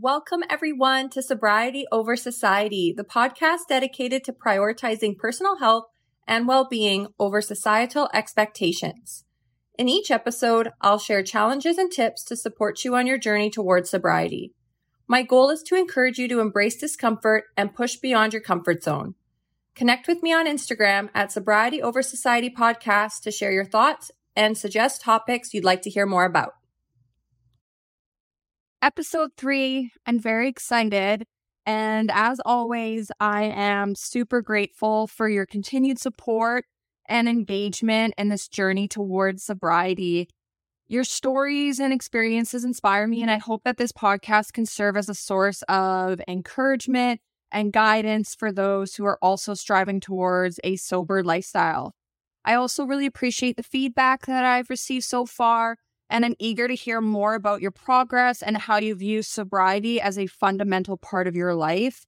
Welcome, everyone, to Sobriety Over Society, the podcast dedicated to prioritizing personal health and well being over societal expectations. In each episode, I'll share challenges and tips to support you on your journey towards sobriety. My goal is to encourage you to embrace discomfort and push beyond your comfort zone. Connect with me on Instagram at Sobriety Over Society Podcast to share your thoughts and suggest topics you'd like to hear more about episode three. I'm very excited. And as always, I am super grateful for your continued support and engagement in this journey towards sobriety. Your stories and experiences inspire me, and I hope that this podcast can serve as a source of encouragement and guidance for those who are also striving towards a sober lifestyle. I also really appreciate the feedback that I've received so far and I'm eager to hear more about your progress and how you view sobriety as a fundamental part of your life.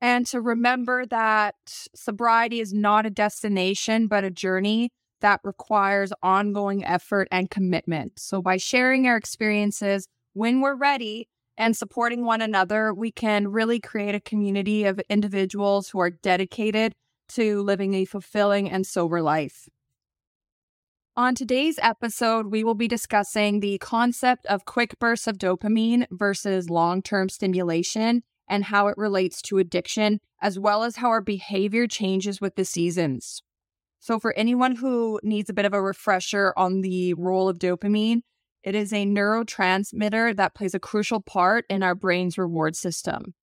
And to remember that sobriety is not a destination, but a journey that requires ongoing effort and commitment. So, by sharing our experiences when we're ready and supporting one another, we can really create a community of individuals who are dedicated to living a fulfilling and sober life. On today's episode, we will be discussing the concept of quick bursts of dopamine versus long term stimulation and how it relates to addiction, as well as how our behavior changes with the seasons. So, for anyone who needs a bit of a refresher on the role of dopamine, it is a neurotransmitter that plays a crucial part in our brain's reward system.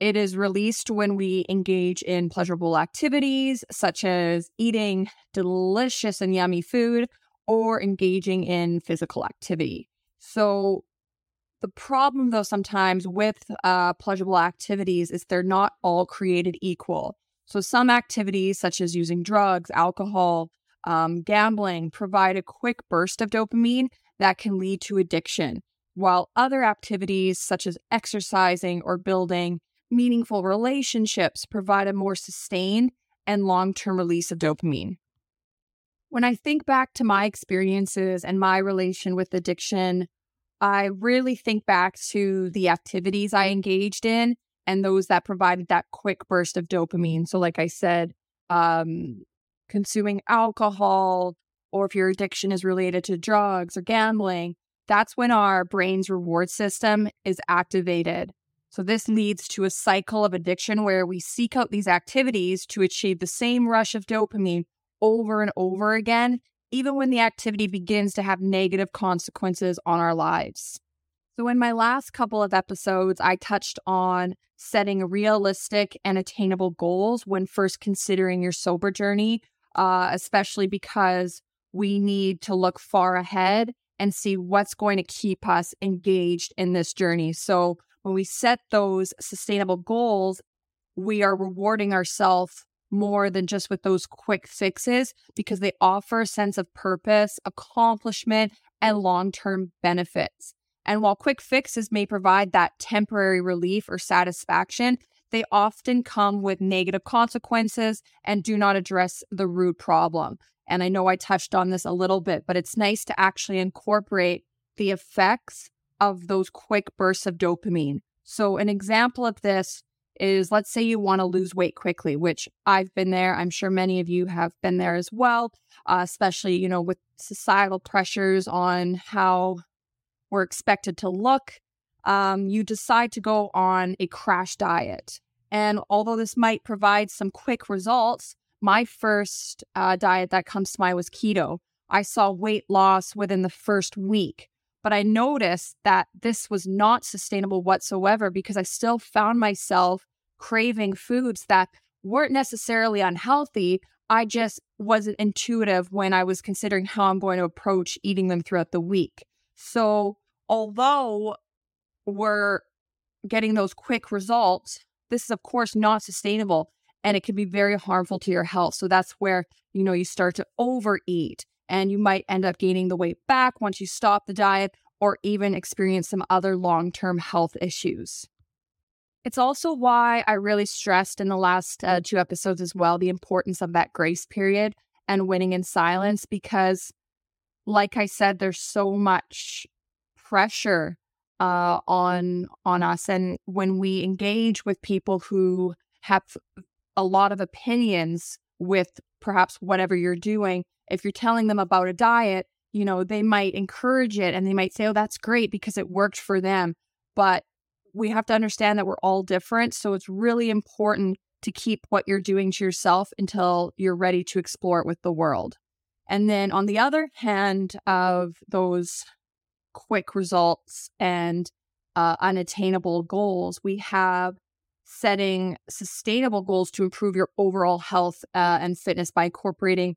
It is released when we engage in pleasurable activities such as eating delicious and yummy food or engaging in physical activity. So, the problem, though, sometimes with uh, pleasurable activities is they're not all created equal. So, some activities, such as using drugs, alcohol, um, gambling, provide a quick burst of dopamine that can lead to addiction, while other activities, such as exercising or building, meaningful relationships provide a more sustained and long term release of dopamine. When I think back to my experiences and my relation with addiction, I really think back to the activities I engaged in and those that provided that quick burst of dopamine. So, like I said, um, consuming alcohol, or if your addiction is related to drugs or gambling, that's when our brain's reward system is activated. So, this leads to a cycle of addiction where we seek out these activities to achieve the same rush of dopamine over and over again, even when the activity begins to have negative consequences on our lives. So, in my last couple of episodes, I touched on setting realistic and attainable goals when first considering your sober journey, uh, especially because we need to look far ahead and see what's going to keep us engaged in this journey. So, when we set those sustainable goals, we are rewarding ourselves more than just with those quick fixes because they offer a sense of purpose, accomplishment, and long term benefits. And while quick fixes may provide that temporary relief or satisfaction, they often come with negative consequences and do not address the root problem. And I know I touched on this a little bit, but it's nice to actually incorporate the effects of those quick bursts of dopamine. So, an example of this is let's say you want to lose weight quickly, which I've been there. I'm sure many of you have been there as well, uh, especially, you know, with societal pressures on how we're expected to look. Um, you decide to go on a crash diet. And although this might provide some quick results, my first uh, diet that comes to mind was keto. I saw weight loss within the first week. But I noticed that this was not sustainable whatsoever because I still found myself craving foods that weren't necessarily unhealthy. I just wasn't intuitive when I was considering how I'm going to approach eating them throughout the week. So, although we're getting those quick results, this is, of course, not sustainable and it can be very harmful to your health. So, that's where, you know, you start to overeat and you might end up gaining the weight back once you stop the diet or even experience some other long term health issues. It's also why I really stressed in the last uh, two episodes as well the importance of that grace period and winning in silence because, like I said, there's so much pressure uh, on on us. And when we engage with people who have a lot of opinions with perhaps whatever you're doing, if you're telling them about a diet, you know, they might encourage it and they might say, oh, that's great because it worked for them. But we have to understand that we're all different. So it's really important to keep what you're doing to yourself until you're ready to explore it with the world. And then on the other hand of those quick results and uh, unattainable goals, we have setting sustainable goals to improve your overall health uh, and fitness by incorporating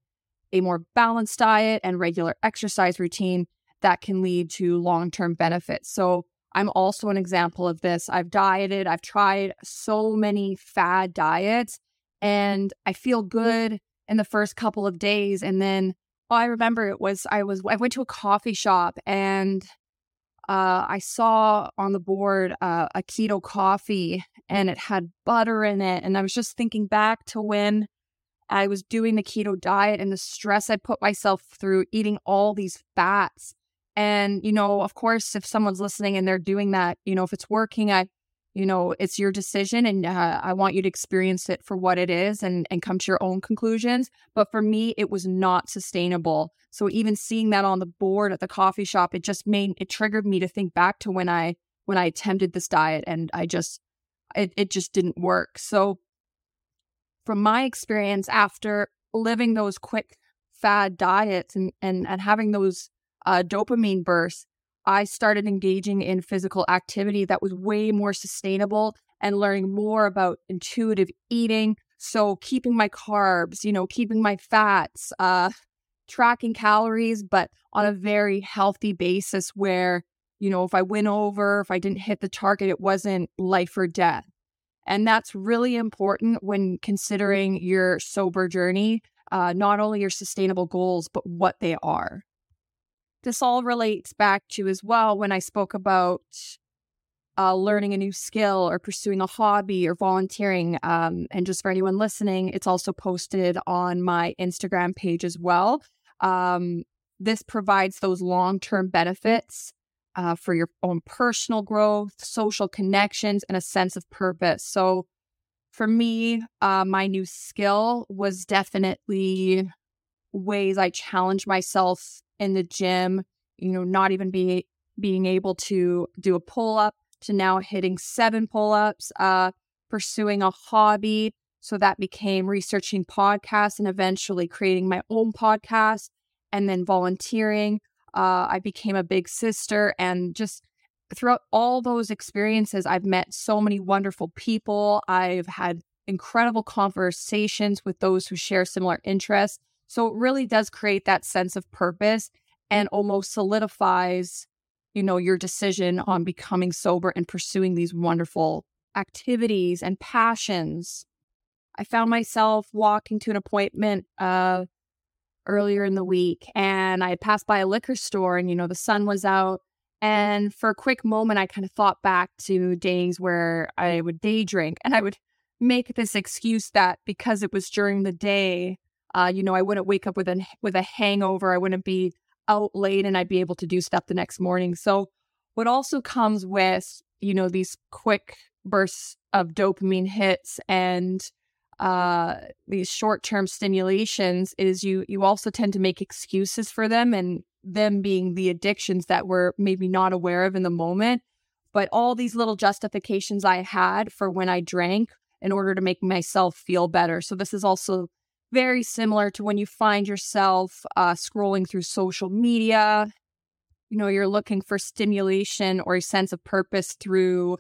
a more balanced diet and regular exercise routine that can lead to long term benefits. So, I'm also an example of this. I've dieted, I've tried so many fad diets, and I feel good in the first couple of days. And then oh, I remember it was, I was, I went to a coffee shop and uh, I saw on the board uh, a keto coffee and it had butter in it. And I was just thinking back to when I was doing the keto diet and the stress I put myself through eating all these fats. And, you know, of course, if someone's listening and they're doing that, you know, if it's working, I, you know, it's your decision and uh, I want you to experience it for what it is and, and come to your own conclusions. But for me, it was not sustainable. So even seeing that on the board at the coffee shop, it just made, it triggered me to think back to when I, when I attempted this diet and I just, it, it just didn't work. So from my experience after living those quick fad diets and, and, and having those uh, dopamine bursts, I started engaging in physical activity that was way more sustainable and learning more about intuitive eating. So, keeping my carbs, you know, keeping my fats, uh, tracking calories, but on a very healthy basis where, you know, if I went over, if I didn't hit the target, it wasn't life or death. And that's really important when considering your sober journey, uh, not only your sustainable goals, but what they are. This all relates back to as well when I spoke about uh, learning a new skill or pursuing a hobby or volunteering. Um, and just for anyone listening, it's also posted on my Instagram page as well. Um, this provides those long term benefits uh, for your own personal growth, social connections, and a sense of purpose. So, for me, uh, my new skill was definitely ways I challenge myself in the gym. You know, not even being being able to do a pull up to now hitting seven pull ups. Uh, pursuing a hobby, so that became researching podcasts and eventually creating my own podcast, and then volunteering. Uh, I became a big sister, and just throughout all those experiences, I've met so many wonderful people. I've had incredible conversations with those who share similar interests. So it really does create that sense of purpose and almost solidifies, you know, your decision on becoming sober and pursuing these wonderful activities and passions. I found myself walking to an appointment uh, earlier in the week and I passed by a liquor store and, you know, the sun was out. And for a quick moment, I kind of thought back to days where I would day drink and I would make this excuse that because it was during the day, uh, you know, I wouldn't wake up with a with a hangover. I wouldn't be out late and I'd be able to do stuff the next morning. So what also comes with, you know, these quick bursts of dopamine hits and uh, these short-term stimulations is you you also tend to make excuses for them and them being the addictions that we're maybe not aware of in the moment. But all these little justifications i had for when i drank in order to make myself feel better. So this is also very similar to when you find yourself uh, scrolling through social media. You know you're looking for stimulation or a sense of purpose through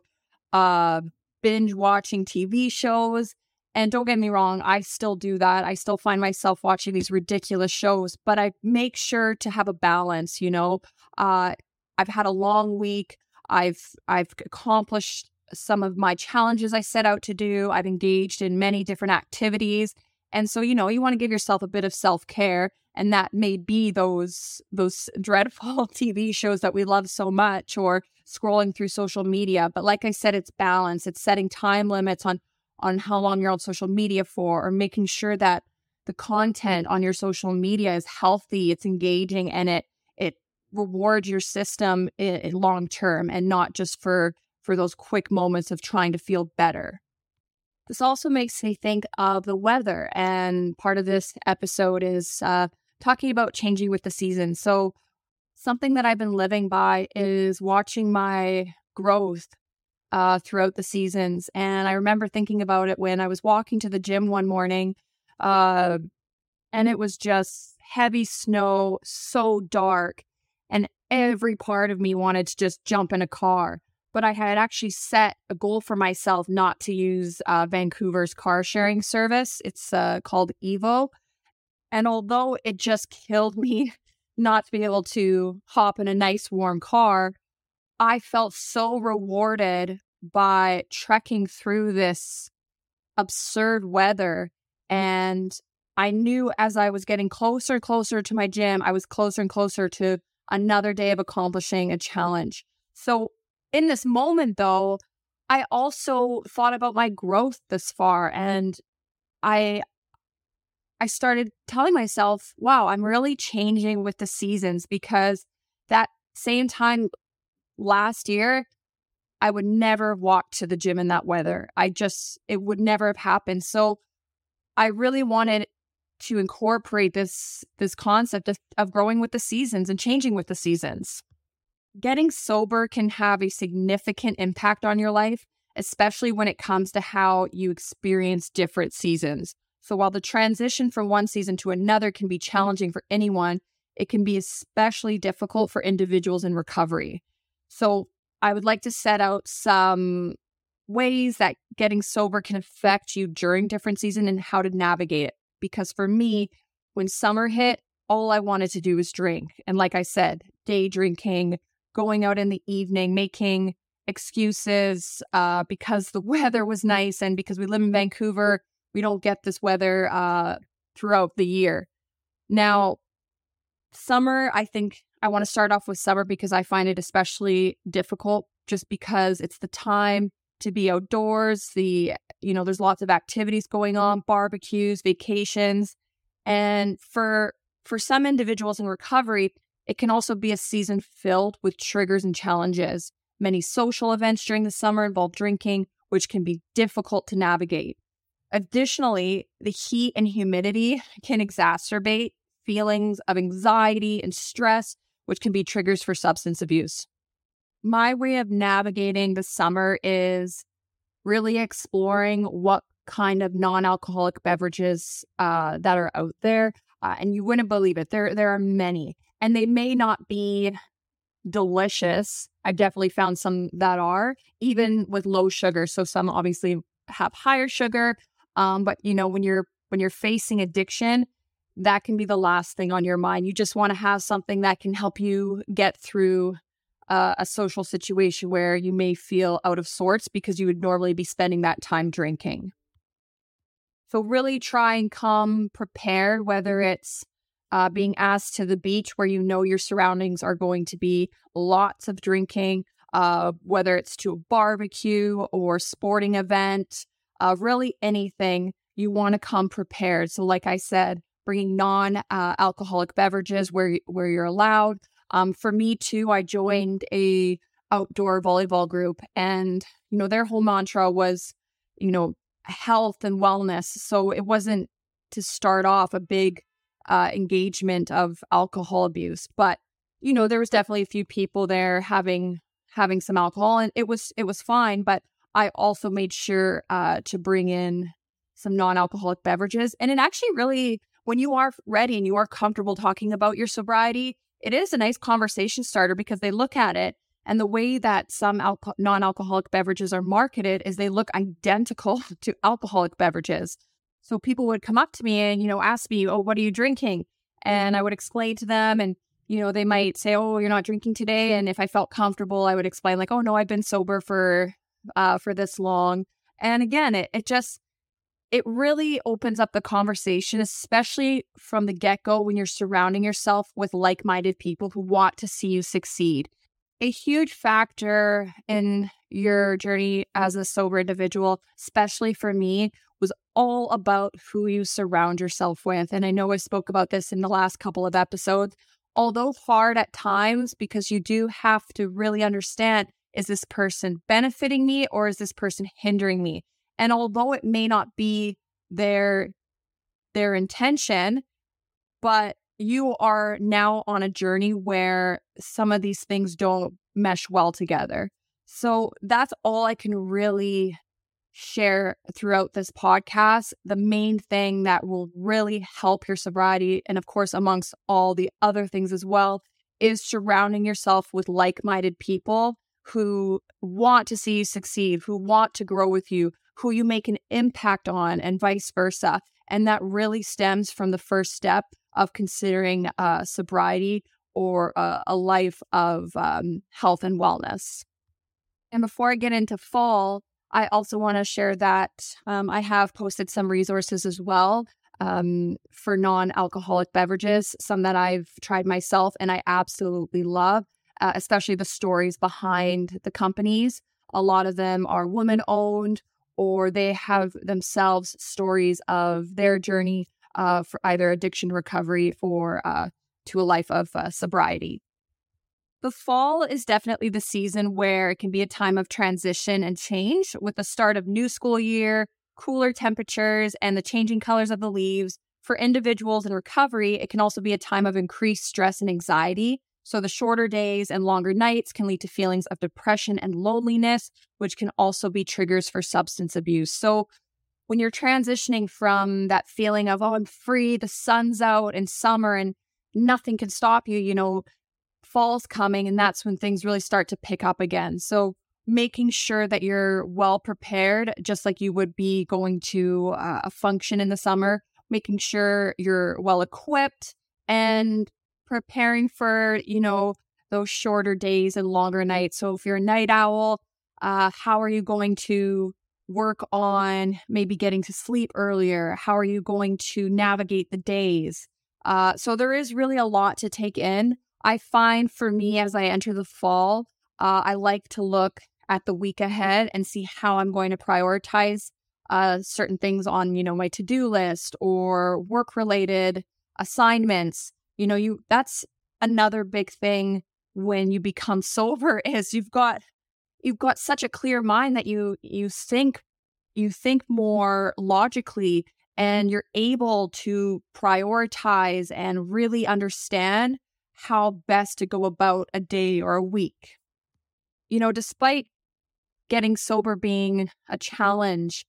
uh, binge watching tv shows and don't get me wrong, I still do that. I still find myself watching these ridiculous shows, but I make sure to have a balance, you know. Uh, I've had a long week. I've I've accomplished some of my challenges I set out to do. I've engaged in many different activities. And so, you know, you want to give yourself a bit of self-care, and that may be those those dreadful TV shows that we love so much or scrolling through social media. But like I said, it's balance. It's setting time limits on on how long you're on social media for or making sure that the content on your social media is healthy, it's engaging and it it reward your system in, in long term and not just for for those quick moments of trying to feel better. This also makes me think of the weather, and part of this episode is uh, talking about changing with the season. So, something that I've been living by is watching my growth uh, throughout the seasons. And I remember thinking about it when I was walking to the gym one morning, uh, and it was just heavy snow, so dark, and every part of me wanted to just jump in a car. But I had actually set a goal for myself not to use uh, Vancouver's car sharing service. It's uh, called Evo. And although it just killed me not to be able to hop in a nice warm car, I felt so rewarded by trekking through this absurd weather. Mm. And I knew as I was getting closer and closer to my gym, I was closer and closer to another day of accomplishing a challenge. So, in this moment, though, I also thought about my growth this far and I I started telling myself, wow, I'm really changing with the seasons because that same time last year, I would never have walked to the gym in that weather. I just, it would never have happened. So I really wanted to incorporate this this concept of, of growing with the seasons and changing with the seasons. Getting sober can have a significant impact on your life, especially when it comes to how you experience different seasons. So while the transition from one season to another can be challenging for anyone, it can be especially difficult for individuals in recovery. So I would like to set out some ways that getting sober can affect you during different season and how to navigate it. Because for me, when summer hit, all I wanted to do was drink. And like I said, day drinking, going out in the evening, making excuses uh, because the weather was nice and because we live in Vancouver, we don't get this weather uh, throughout the year. Now, summer, I think I want to start off with summer because I find it especially difficult just because it's the time to be outdoors. The, you know, there's lots of activities going mm-hmm. on, barbecues, vacations. And for for some individuals in recovery, it can also be a season filled with triggers and challenges. Many social events during the summer involve drinking, which can be difficult to navigate. Additionally, the heat and humidity can exacerbate feelings of anxiety and stress, which can be triggers for substance abuse. My way of navigating the summer is really exploring what kind of non-alcoholic beverages uh, that are out there, uh, and you wouldn't believe it. There, there are many, and they may not be delicious. I've definitely found some that are even with low sugar. So some obviously have higher sugar, um, but you know when you're when you're facing addiction, that can be the last thing on your mind. You just want to have something that can help you get through uh, a social situation where you may feel out of sorts because you would normally be spending that time drinking. So, really try and come prepared, whether it's uh, being asked to the beach where you know your surroundings are going to be lots of drinking, uh, whether it's to a barbecue or sporting event, uh, really anything, you want to come prepared. So, like I said, bringing non-alcoholic uh, beverages where where you're allowed. Um, for me too, I joined a outdoor volleyball group, and you know their whole mantra was, you know, health and wellness. So it wasn't to start off a big uh, engagement of alcohol abuse, but you know there was definitely a few people there having having some alcohol, and it was it was fine. But I also made sure uh, to bring in some non-alcoholic beverages, and it actually really when you are ready and you are comfortable talking about your sobriety, it is a nice conversation starter because they look at it and the way that some alco- non alcoholic beverages are marketed is they look identical to alcoholic beverages. So people would come up to me and, you know, ask me, Oh, what are you drinking? And I would explain to them. And, you know, they might say, Oh, you're not drinking today. And if I felt comfortable, I would explain, like, Oh, no, I've been sober for, uh, for this long. And again, it, it just, it really opens up the conversation, especially from the get go when you're surrounding yourself with like minded people who want to see you succeed. A huge factor in your journey as a sober individual, especially for me, was all about who you surround yourself with. And I know I spoke about this in the last couple of episodes. although hard at times because you do have to really understand is this person benefiting me or is this person hindering me? And although it may not be their their intention, but you are now on a journey where some of these things don't mesh well together. So that's all I can really share throughout this podcast. The main thing that will really help your sobriety, and of course, amongst all the other things as well, is surrounding yourself with like minded people who want to see you succeed, who want to grow with you, who you make an impact on, and vice versa. And that really stems from the first step of considering uh, sobriety or uh, a life of um, health and wellness. And before I get into fall, I also want to share that um, I have posted some resources as well um, for non alcoholic beverages, some that I've tried myself and I absolutely love, uh, especially the stories behind the companies. A lot of them are woman owned or they have themselves stories of their journey uh, for either addiction recovery or uh, to a life of uh, sobriety. The fall is definitely the season where it can be a time of transition and change with the start of new school year, cooler temperatures, and the changing colors of the leaves. For individuals in recovery, it can also be a time of increased stress and anxiety. So, the shorter days and longer nights can lead to feelings of depression and loneliness, which can also be triggers for substance abuse. So, when you're transitioning from that feeling of, oh, I'm free, the sun's out, and summer, and nothing can stop you, you know, fall's coming and that's when things really start to pick up again. So making sure that you're well prepared, just like you would be going to uh, a function in the summer, making sure you're well equipped and preparing for, you know, those shorter days and longer nights. So if you're a night owl, uh, how are you going to work on maybe getting to sleep earlier? How are you going to navigate the days? Uh, so there is really a lot to take in. I find for me as I enter the fall, uh, I like to look at the week ahead and see how I'm going to prioritize uh, certain things on, you know, my to-do list or work-related assignments. You know, you that's another big thing when you become sober is you've got you've got such a clear mind that you you think you think more logically and you're able to prioritize and really understand how best to go about a day or a week. You know, despite getting sober being a challenge,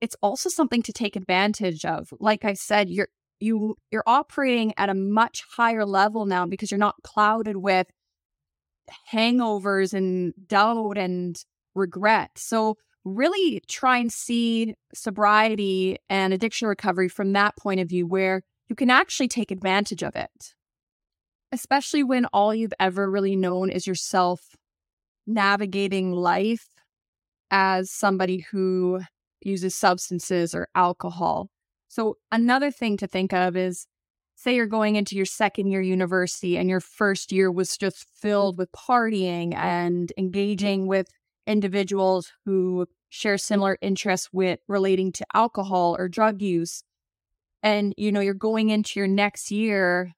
it's also something to take advantage of. Like I said, you're you you're operating at a much higher level now because you're not clouded with hangovers and doubt and regret. So really try and see sobriety and addiction recovery from that point of view where you can actually take advantage of it especially when all you've ever really known is yourself navigating life as somebody who uses substances or alcohol. So, another thing to think of is say you're going into your second year university and your first year was just filled with partying and engaging with individuals who share similar interests with relating to alcohol or drug use and you know you're going into your next year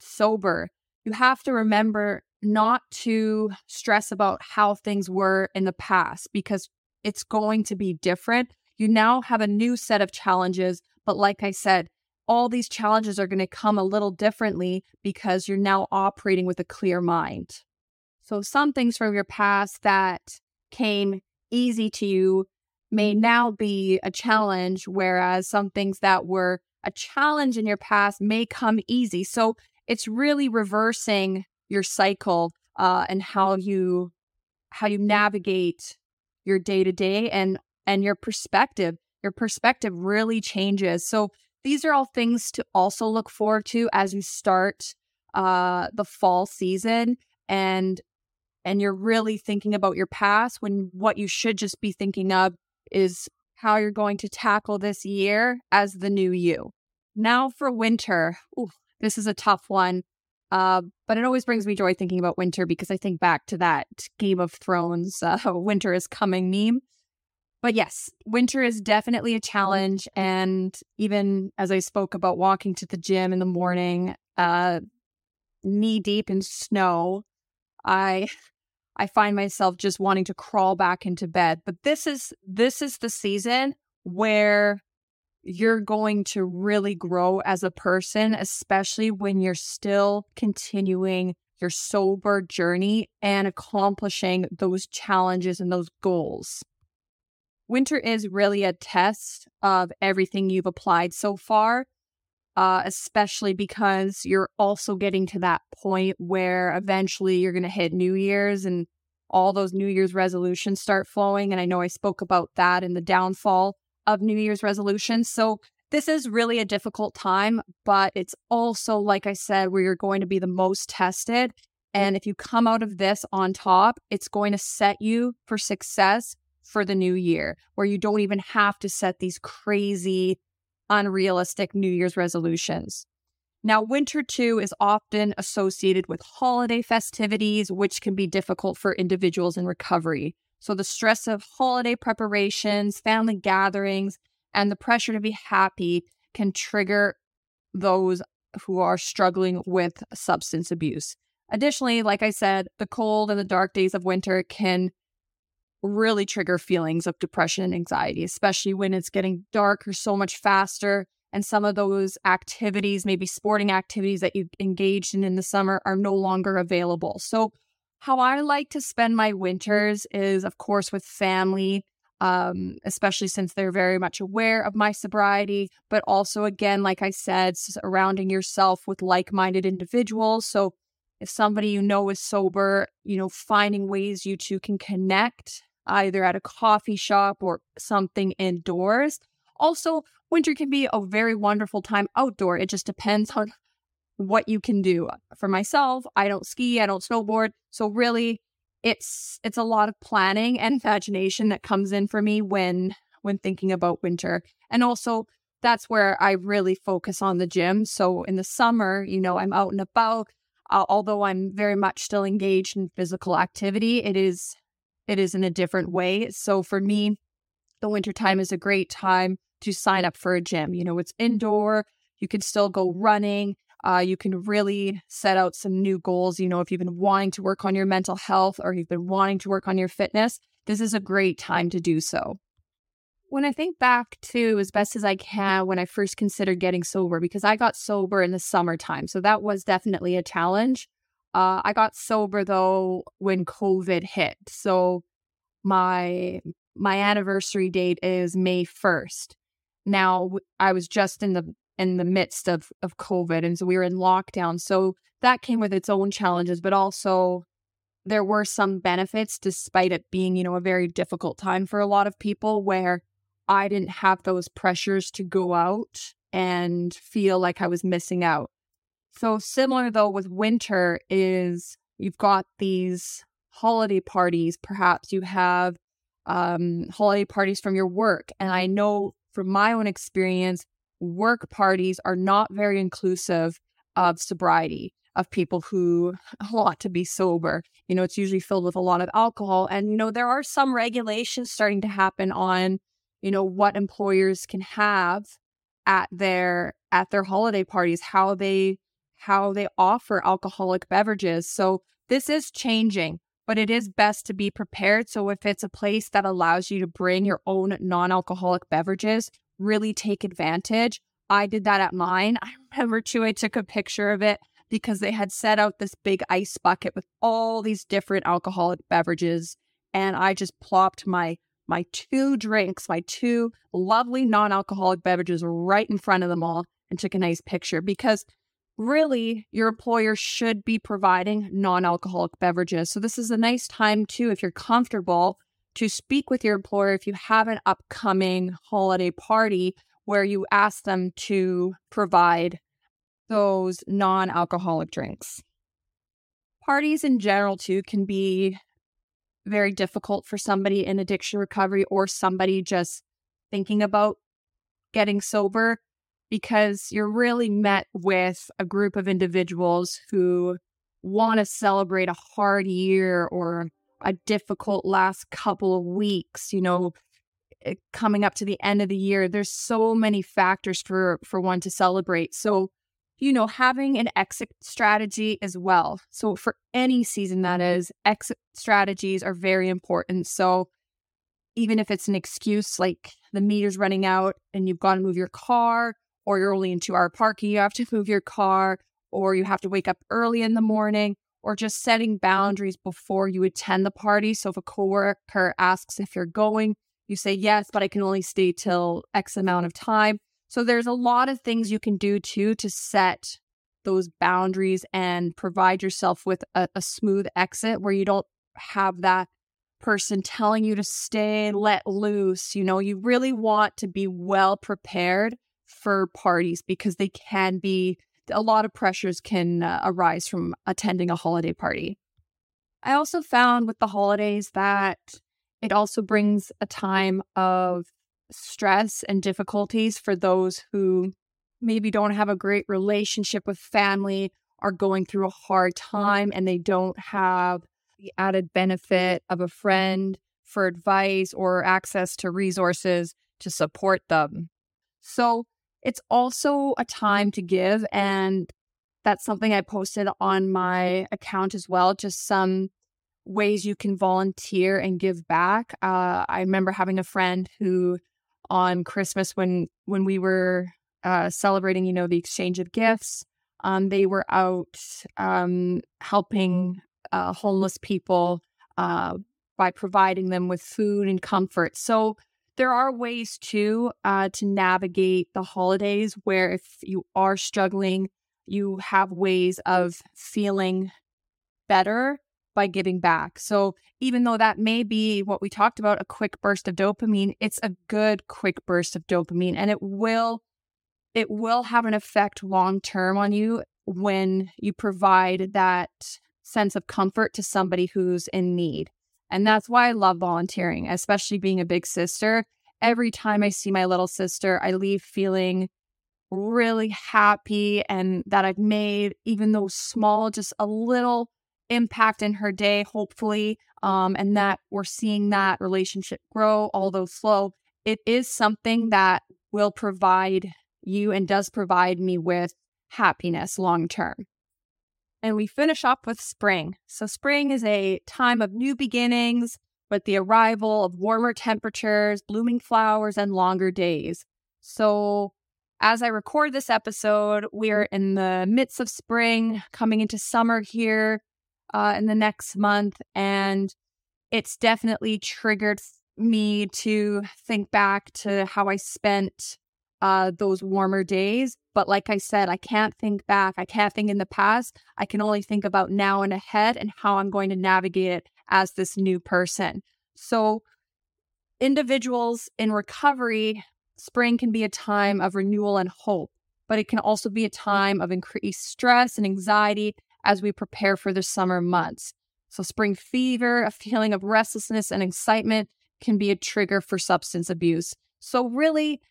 sober, you have to remember not to stress about how things were in the past because it's going to be different. You now have a new set of challenges. But like I said, all these challenges are going to come a little differently because you're now operating with a clear mind. So some things from your past that came easy to you may now be a challenge, whereas some things that were a challenge in your past may come easy. So it's really reversing your cycle uh, and how you how you navigate your day to day and and your perspective. Your perspective really changes. So these are all things to also look forward to as you start uh, the fall season and and you're really thinking about your past when what you should just be thinking of is how you're going to tackle this year as the new you. Now for winter. Ooh, this is a tough one. Uh, but it always brings me joy thinking about winter because I think back to that Game of Thrones uh, winter is coming meme. But yes, winter is definitely a challenge. And even as I spoke about walking to the gym in the morning, uh, knee deep in snow, I I find myself just wanting to crawl back into bed. But this is this is the season where you're going to really grow as a person, especially when you're still continuing your sober journey and accomplishing those challenges and those goals. Winter is really a test of everything you've applied so far, uh, especially because you're also getting to that point where eventually you're going to hit New Year's and all those New Year's resolutions start flowing. And I know I spoke about that in the downfall of New Year's resolutions. So this is really a difficult time, but it's also, like I said, where you're going to be the most tested. And if you come out of this on top, it's going to set you for success for the new year, where you don't even have to set these crazy, unrealistic New Year's resolutions. Now, winter too is often associated with holiday festivities, which can be difficult for individuals in recovery. So, the stress of holiday preparations, family gatherings, and the pressure to be happy can trigger those who are struggling with substance abuse. Additionally, like I said, the cold and the dark days of winter can really trigger feelings of depression and anxiety, especially when it's getting darker so much faster. And some of those activities, maybe sporting activities that you engaged in in the summer, are no longer available. So, how I like to spend my winters is, of course, with family, um, especially since they're very much aware of my sobriety, but also, again, like I said, surrounding yourself with like minded individuals. So, if somebody you know is sober, you know, finding ways you two can connect either at a coffee shop or something indoors. Also, winter can be a very wonderful time outdoor. It just depends on what you can do. For myself, I don't ski, I don't snowboard. So really it's it's a lot of planning and imagination that comes in for me when when thinking about winter. And also that's where I really focus on the gym. So in the summer, you know, I'm out and about. Uh, although I'm very much still engaged in physical activity, it is it is in a different way. So for me, the wintertime is a great time to sign up for a gym. You know, it's indoor, you can still go running. Uh, you can really set out some new goals. You know, if you've been wanting to work on your mental health or you've been wanting to work on your fitness, this is a great time to do so. When I think back to as best as I can when I first considered getting sober, because I got sober in the summertime. So that was definitely a challenge. Uh, I got sober though when COVID hit. So my my anniversary date is May 1st. Now I was just in the in the midst of of COVID and so we were in lockdown. So that came with its own challenges, but also there were some benefits despite it being, you know, a very difficult time for a lot of people where I didn't have those pressures to go out and feel like I was missing out. So similar though with winter is you've got these holiday parties. Perhaps you have um, holiday parties from your work. And I know from my own experience, work parties are not very inclusive of sobriety, of people who want to be sober. You know, it's usually filled with a lot of alcohol. And, you know, there are some regulations starting to happen on, you know, what employers can have at their at their holiday parties, how they how they offer alcoholic beverages. So this is changing, but it is best to be prepared. So if it's a place that allows you to bring your own non alcoholic beverages, really take advantage. I did that at mine. I remember too, I took a picture of it because they had set out this big ice bucket with all these different alcoholic beverages. And I just plopped my my two drinks, my two lovely non-alcoholic beverages right in front of them all and took a nice picture because really your employer should be providing non-alcoholic beverages. So this is a nice time too if you're comfortable to speak with your employer if you have an upcoming holiday party where you ask them to provide those non-alcoholic drinks. Parties in general too can be very difficult for somebody in addiction recovery or somebody just thinking about getting sober because you're really met with a group of individuals who want to celebrate a hard year or a difficult last couple of weeks, you know, eh, coming up to the end of the year. There's so many factors for for one to celebrate. So you know, having an exit strategy as well. So, for any season that is, exit strategies are very important. So, even if it's an excuse like the meter's running out and you've got to move your car, or you're only in two hour parking, you have to move your car, or you have to wake up early in the morning, or just setting boundaries before you attend the party. So, if a coworker asks if you're going, you say yes, but I can only stay till X amount of time so there's a lot of things you can do too to set those boundaries and provide yourself with a, a smooth exit where you don't have that person telling you to stay let loose. You know, you really want to be well prepared for parties because they can be a lot of pressures can uh, arise from attending a holiday party. I also found with the holidays that it also brings a time of stress and difficulties for those who maybe don't have a great relationship with family, are going through a hard time, and they don't have the added benefit of a friend for advice or access to resources to support them. So it's also a time to give. And that's something I posted on my account as well, just some ways you can volunteer and give back. Uh, I remember having a friend who on Christmas when when we were uh, celebrating, you know, the exchange of gifts. Um, they were out um, helping uh, homeless people uh, by providing them with food and comfort. So there are ways too uh, to navigate the holidays where if you are struggling, you have ways of feeling better by giving back. So even though that may be what we talked about, a quick burst of dopamine, it's a good quick burst of dopamine and it will it will have an effect long term on you when you provide that sense of comfort to somebody who's in need. And that's why I love volunteering, especially being a big sister. Every time I see my little sister, I leave feeling really happy and that I've made, even though small, just a little impact in her day, hopefully, um, and that we're seeing that relationship grow, although slow. It is something that will provide you and does provide me with happiness long term. And we finish up with spring. So, spring is a time of new beginnings with the arrival of warmer temperatures, blooming flowers, and longer days. So, as I record this episode, we are in the midst of spring, coming into summer here uh, in the next month. And it's definitely triggered me to think back to how I spent uh, those warmer days. But like I said, I can't think back. I can't think in the past. I can only think about now and ahead and how I'm going to navigate it as this new person. So, individuals in recovery, spring can be a time of renewal and hope, but it can also be a time of increased stress and anxiety as we prepare for the summer months. So, spring fever, a feeling of restlessness and excitement can be a trigger for substance abuse. So, really,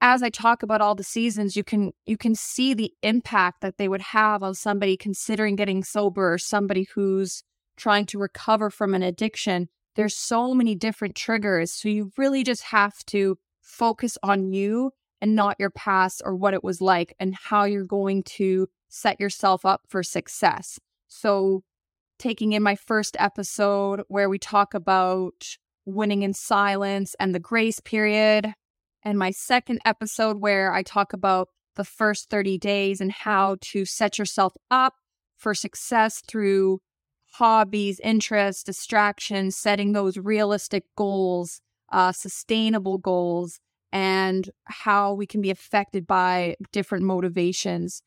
as I talk about all the seasons, you can you can see the impact that they would have on somebody considering getting sober or somebody who's trying to recover from an addiction. There's so many different triggers. So you really just have to focus on you and not your past or what it was like and how you're going to set yourself up for success. So, taking in my first episode where we talk about winning in silence and the grace period, and my second episode where I talk about the first 30 days and how to set yourself up for success through hobbies, interests, distractions, setting those realistic goals, uh, sustainable goals, and how we can be affected by different motivations.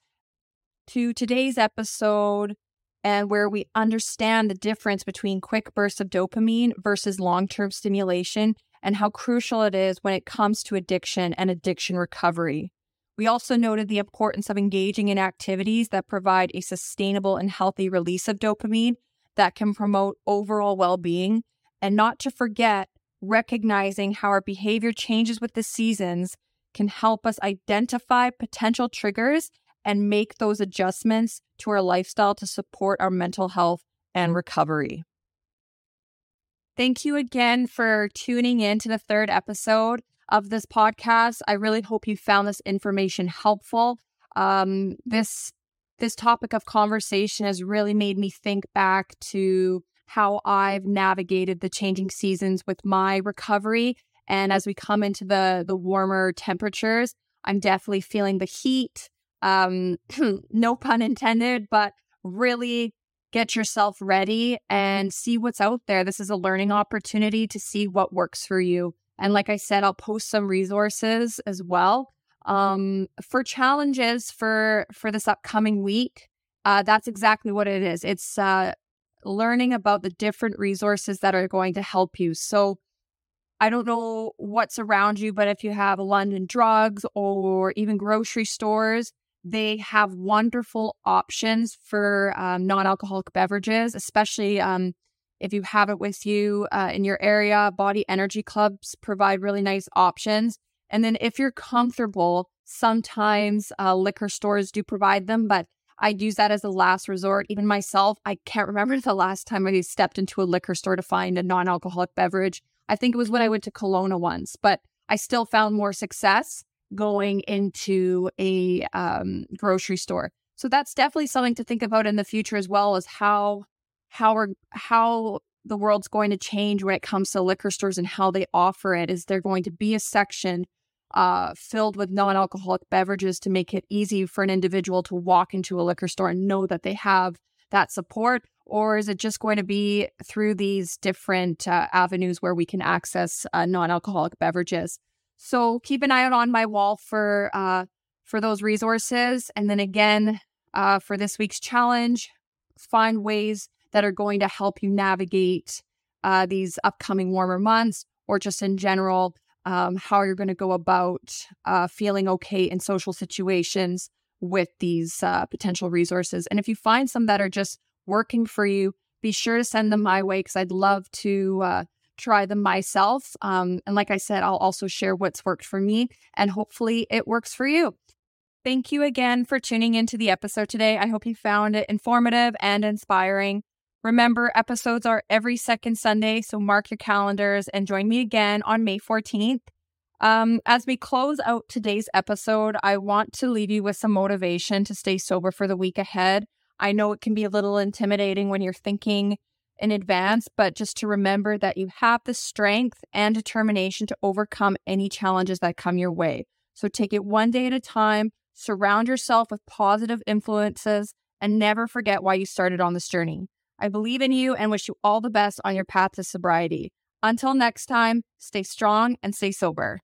To today's episode and where we understand the difference between quick bursts of dopamine versus long term stimulation and how crucial it is when it comes to addiction and addiction recovery. We also noted the importance of engaging in activities that provide a sustainable and healthy release of dopamine that can promote overall well being, and not to forget recognizing how our behavior changes with the seasons can help us identify potential triggers and make those adjustments to our lifestyle to support our mental health and recovery. Thank you again for tuning in to the third episode of this podcast. I really hope you found this information helpful. Um, this this topic of conversation has really made me think back to how I've navigated the changing seasons with my recovery. And as we come into the the warmer temperatures, I'm definitely feeling the heat. Um, no pun intended, but really get yourself ready and see what's out there. This is a learning opportunity to see what works for you. And like I said, I'll post some resources as well um, for challenges for for this upcoming week. Uh, that's exactly what it is. It's uh, learning about the different resources that are going to help you. So I don't know what's around you, but if you have London Drugs or even grocery stores, they have wonderful options for um, non alcoholic beverages, especially um, if you have it with you uh, in your area. Body Energy Clubs provide really nice options. And then if you're comfortable, sometimes uh, liquor stores do provide them, but I'd use that as a last resort. Even myself, I can't remember the last time I stepped into a liquor store to find a non alcoholic beverage. I think it was when I went to Kelowna once, but I still found more success going into a um, grocery store. So that's definitely something to think about in the future as well as how how are how the world's going to change when it comes to liquor stores and how they offer it. Is there going to be a section uh, filled with non-alcoholic beverages to make it easy for an individual to walk into a liquor store and know that they have that support? Or is it just going to be through these different uh, avenues where we can access uh, non-alcoholic beverages? So keep an eye out on my wall for uh, for those resources. And then again, uh, for this week's challenge, find ways that are going to help you navigate uh, these upcoming warmer months, or just in general, um, how you're going to go about uh, feeling okay in social situations with these uh, potential resources. And if you find some that are just working for you, be sure to send them my way because I'd love to uh, try them myself. Um, and like I said, I'll also share what's worked for me and hopefully it works for you. Thank you again for tuning into the episode today. I hope you found it informative and inspiring. Remember, episodes are every second Sunday, so mark your calendars and join me again on May 14th. Um, as we close out today's episode, I want to leave you with some motivation to stay sober for the week ahead. I know it can be a little intimidating when you're thinking in advance, but just to remember that you have the strength and determination to overcome any challenges that come your way. So take it one day at a time, surround yourself with positive influences, and never forget why you started on this journey. I believe in you and wish you all the best on your path to sobriety. Until next time, stay strong and stay sober.